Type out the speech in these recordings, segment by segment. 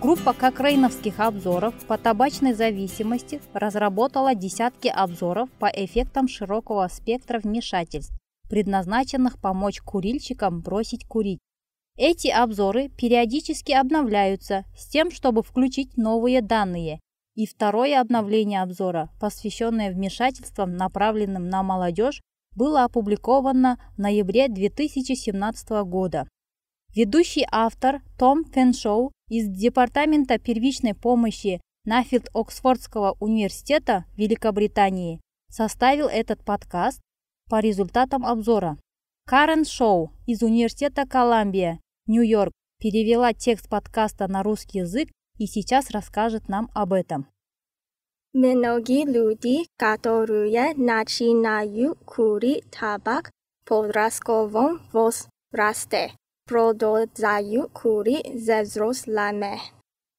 Группа кокрейновских обзоров по табачной зависимости разработала десятки обзоров по эффектам широкого спектра вмешательств, предназначенных помочь курильщикам бросить курить. Эти обзоры периодически обновляются с тем, чтобы включить новые данные. И второе обновление обзора, посвященное вмешательствам, направленным на молодежь, было опубликовано в ноябре 2017 года. Ведущий автор Том Феншоу из Департамента первичной помощи Нафилд Оксфордского университета Великобритании составил этот подкаст по результатам обзора. Карен Шоу из Университета Колумбия, Нью-Йорк, перевела текст подкаста на русский язык и сейчас расскажет нам об этом. Многие люди, которые начинают курить табак в подростковом возрасте, продолжают курить за взрослыми.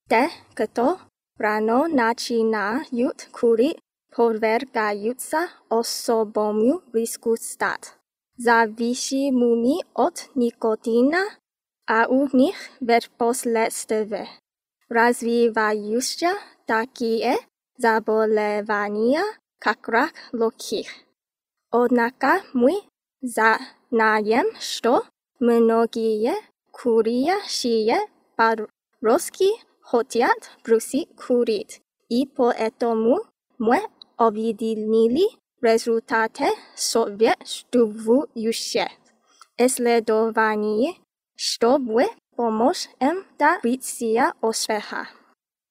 Те, кто рано начинают курить, подвергаются особому риску стать зависимыми от никотина, а у них впоследствии развиваются такие заболевания, как рак легких. Однако мы знаем, что Многие курящие подростки хотят бросить курить, и поэтому мы объединили результаты соответствующих исследований, чтобы помочь им добиться успеха.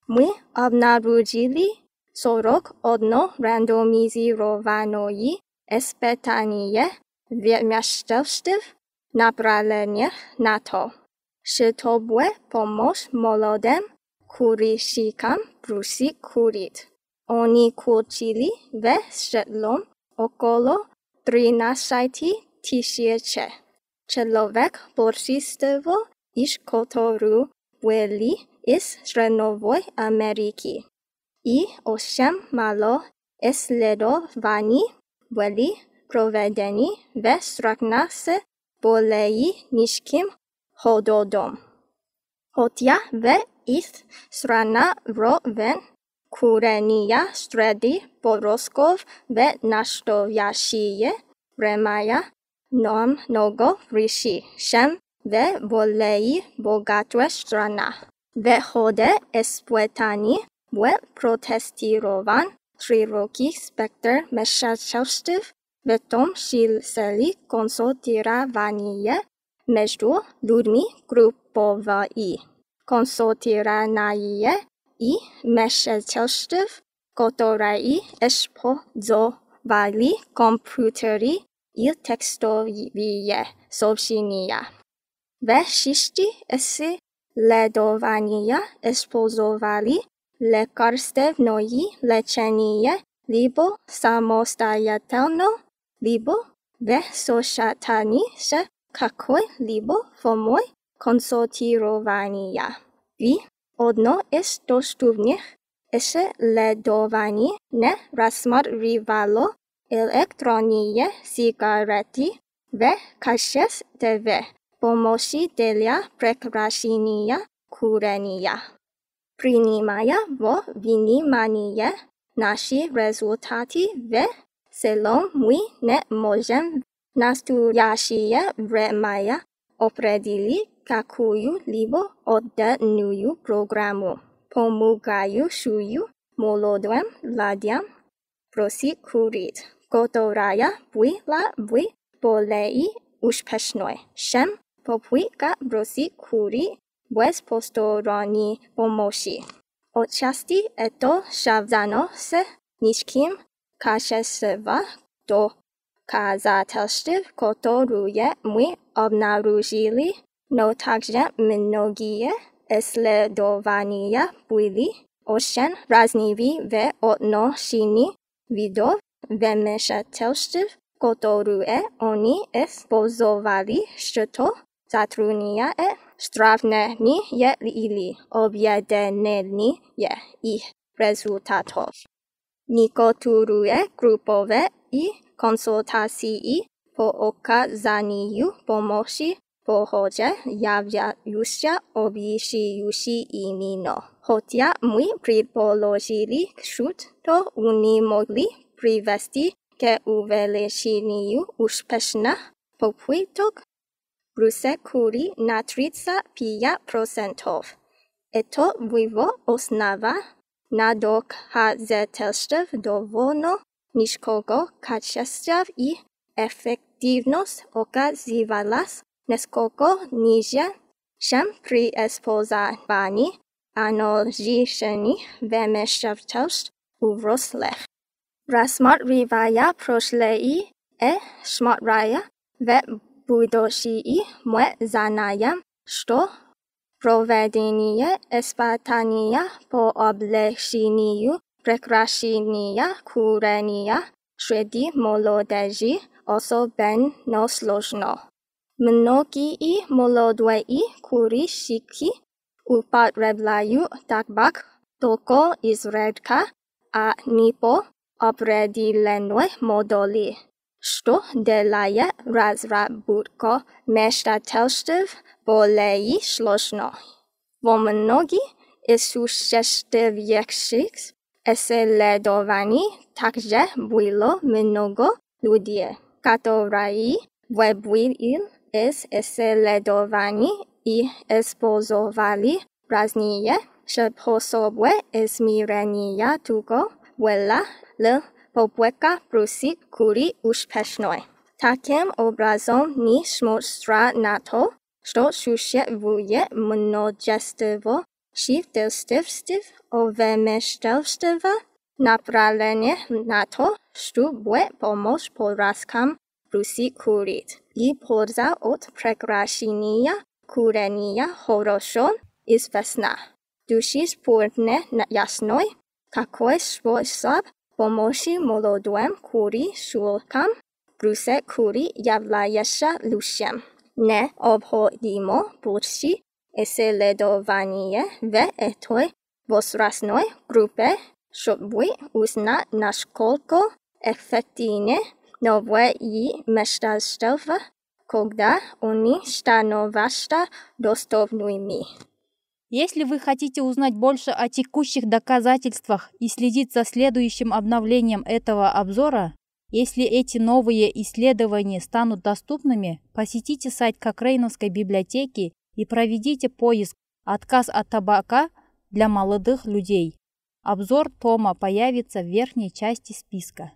Мы обнаружили 41 рандомизированное испытание вмешательств направлениях на то, чтобы помочь молодым курильщикам бросить курить. Они курили в среднем около 13 тысяч человек, большинство из которых были из Средневой Америки. И очень мало исследований были проведены в странах с Bolei niczym hododom. Hotia ve ist strana rowen kurenia stredi porosków ve nastojasie remaja nom nogo rishi shem ve bolei bogatwe strana. Wychody espłetani błe protestowan szeroki spektr mężczyzn Ve Tom Shilseli konsotiravaniye mecdu durmi grupovai. Konsotiranaye i meshetelstev kotorai espozovali komputeri il tekstoviye sobshinia. Ve shishti esi ledovania espozovali lekarstevnoyi leczenie libo samostajatelno шести исследования использовали лекарственное лечение либо самостоятельно либо в сочетании с какой-либо формой консультирования. И одно из доступных исследований не рассматривало электронные сигареты в качестве помощи для selon moi ne możem nastujaśije vremaya opredili kakuju libo oddanuju programu. Pomugayu shuyu molodłem ladiam prosikurit. Gotoraja bui la bui bolei uśpiesznoj. Szem popui ka prosikuri bez postoroni pomoshi. Od eto shavzano se niczkim Kasheseva do Kazatelstev kotoruje my obnaružili no także mnogie esledowania byli ocean razniwi we odnośini widov wymyślatelstev kotoruje oni espozowali szczyto Zatrunia e strawne ni je ili objedneni je ich rezultatów. nikoturue grupove i konsultasii po okazaniu pomoshi pohoje javjayusha obishiyushi imino. Hotia mui pripolojili kshut to unimogli privesti ke uveleshiniu uspeshna popuitok brusekuri natritsa pia prosentov. Eto vivo osnava основа на доказательств довольно низкого качества и эффективность оказывалась несколько ниже, чем при использовании аналогичных вмешательств у взрослых. Рассматривая прошлое и смотря в будущее, мы provedenie ispatania po oblečeniu, prekrašenja, kurenja, sredi molodeži osobeno složno. Mnogi i mlodoi kurishiki upotrebljajo tabak toko izredka, a ni po opredeljenoj modoli, što delaje razraburko meštatelstev bolei śluźno. Bo mnogi z uczestniczących eseledowań także było mnogo ludzi, którzy wybyli z eseledowań i spozowali raznie sposoby zmierania tego wela le popłeka prusi kuri uśpiesznej. Takim obrazom nie smustra na to, што сушевује множество шифтелств ове мештелства, направление на то, што бе помош по раскам руси курит и полза од прекрашенија куренија хорошо известна. Души спорне јасној како е способ помоши молодуем кури шулкам, русе кури јавлајаша лушем. Необходимо больше исследования в этой возрастной группе, чтобы узнать, насколько эффективны новые вмешательства, когда они становятся доступными. Если вы хотите узнать больше о текущих доказательствах и следить за следующим обновлением этого обзора, если эти новые исследования станут доступными, посетите сайт Кокрейновской библиотеки и проведите поиск «Отказ от табака для молодых людей». Обзор тома появится в верхней части списка.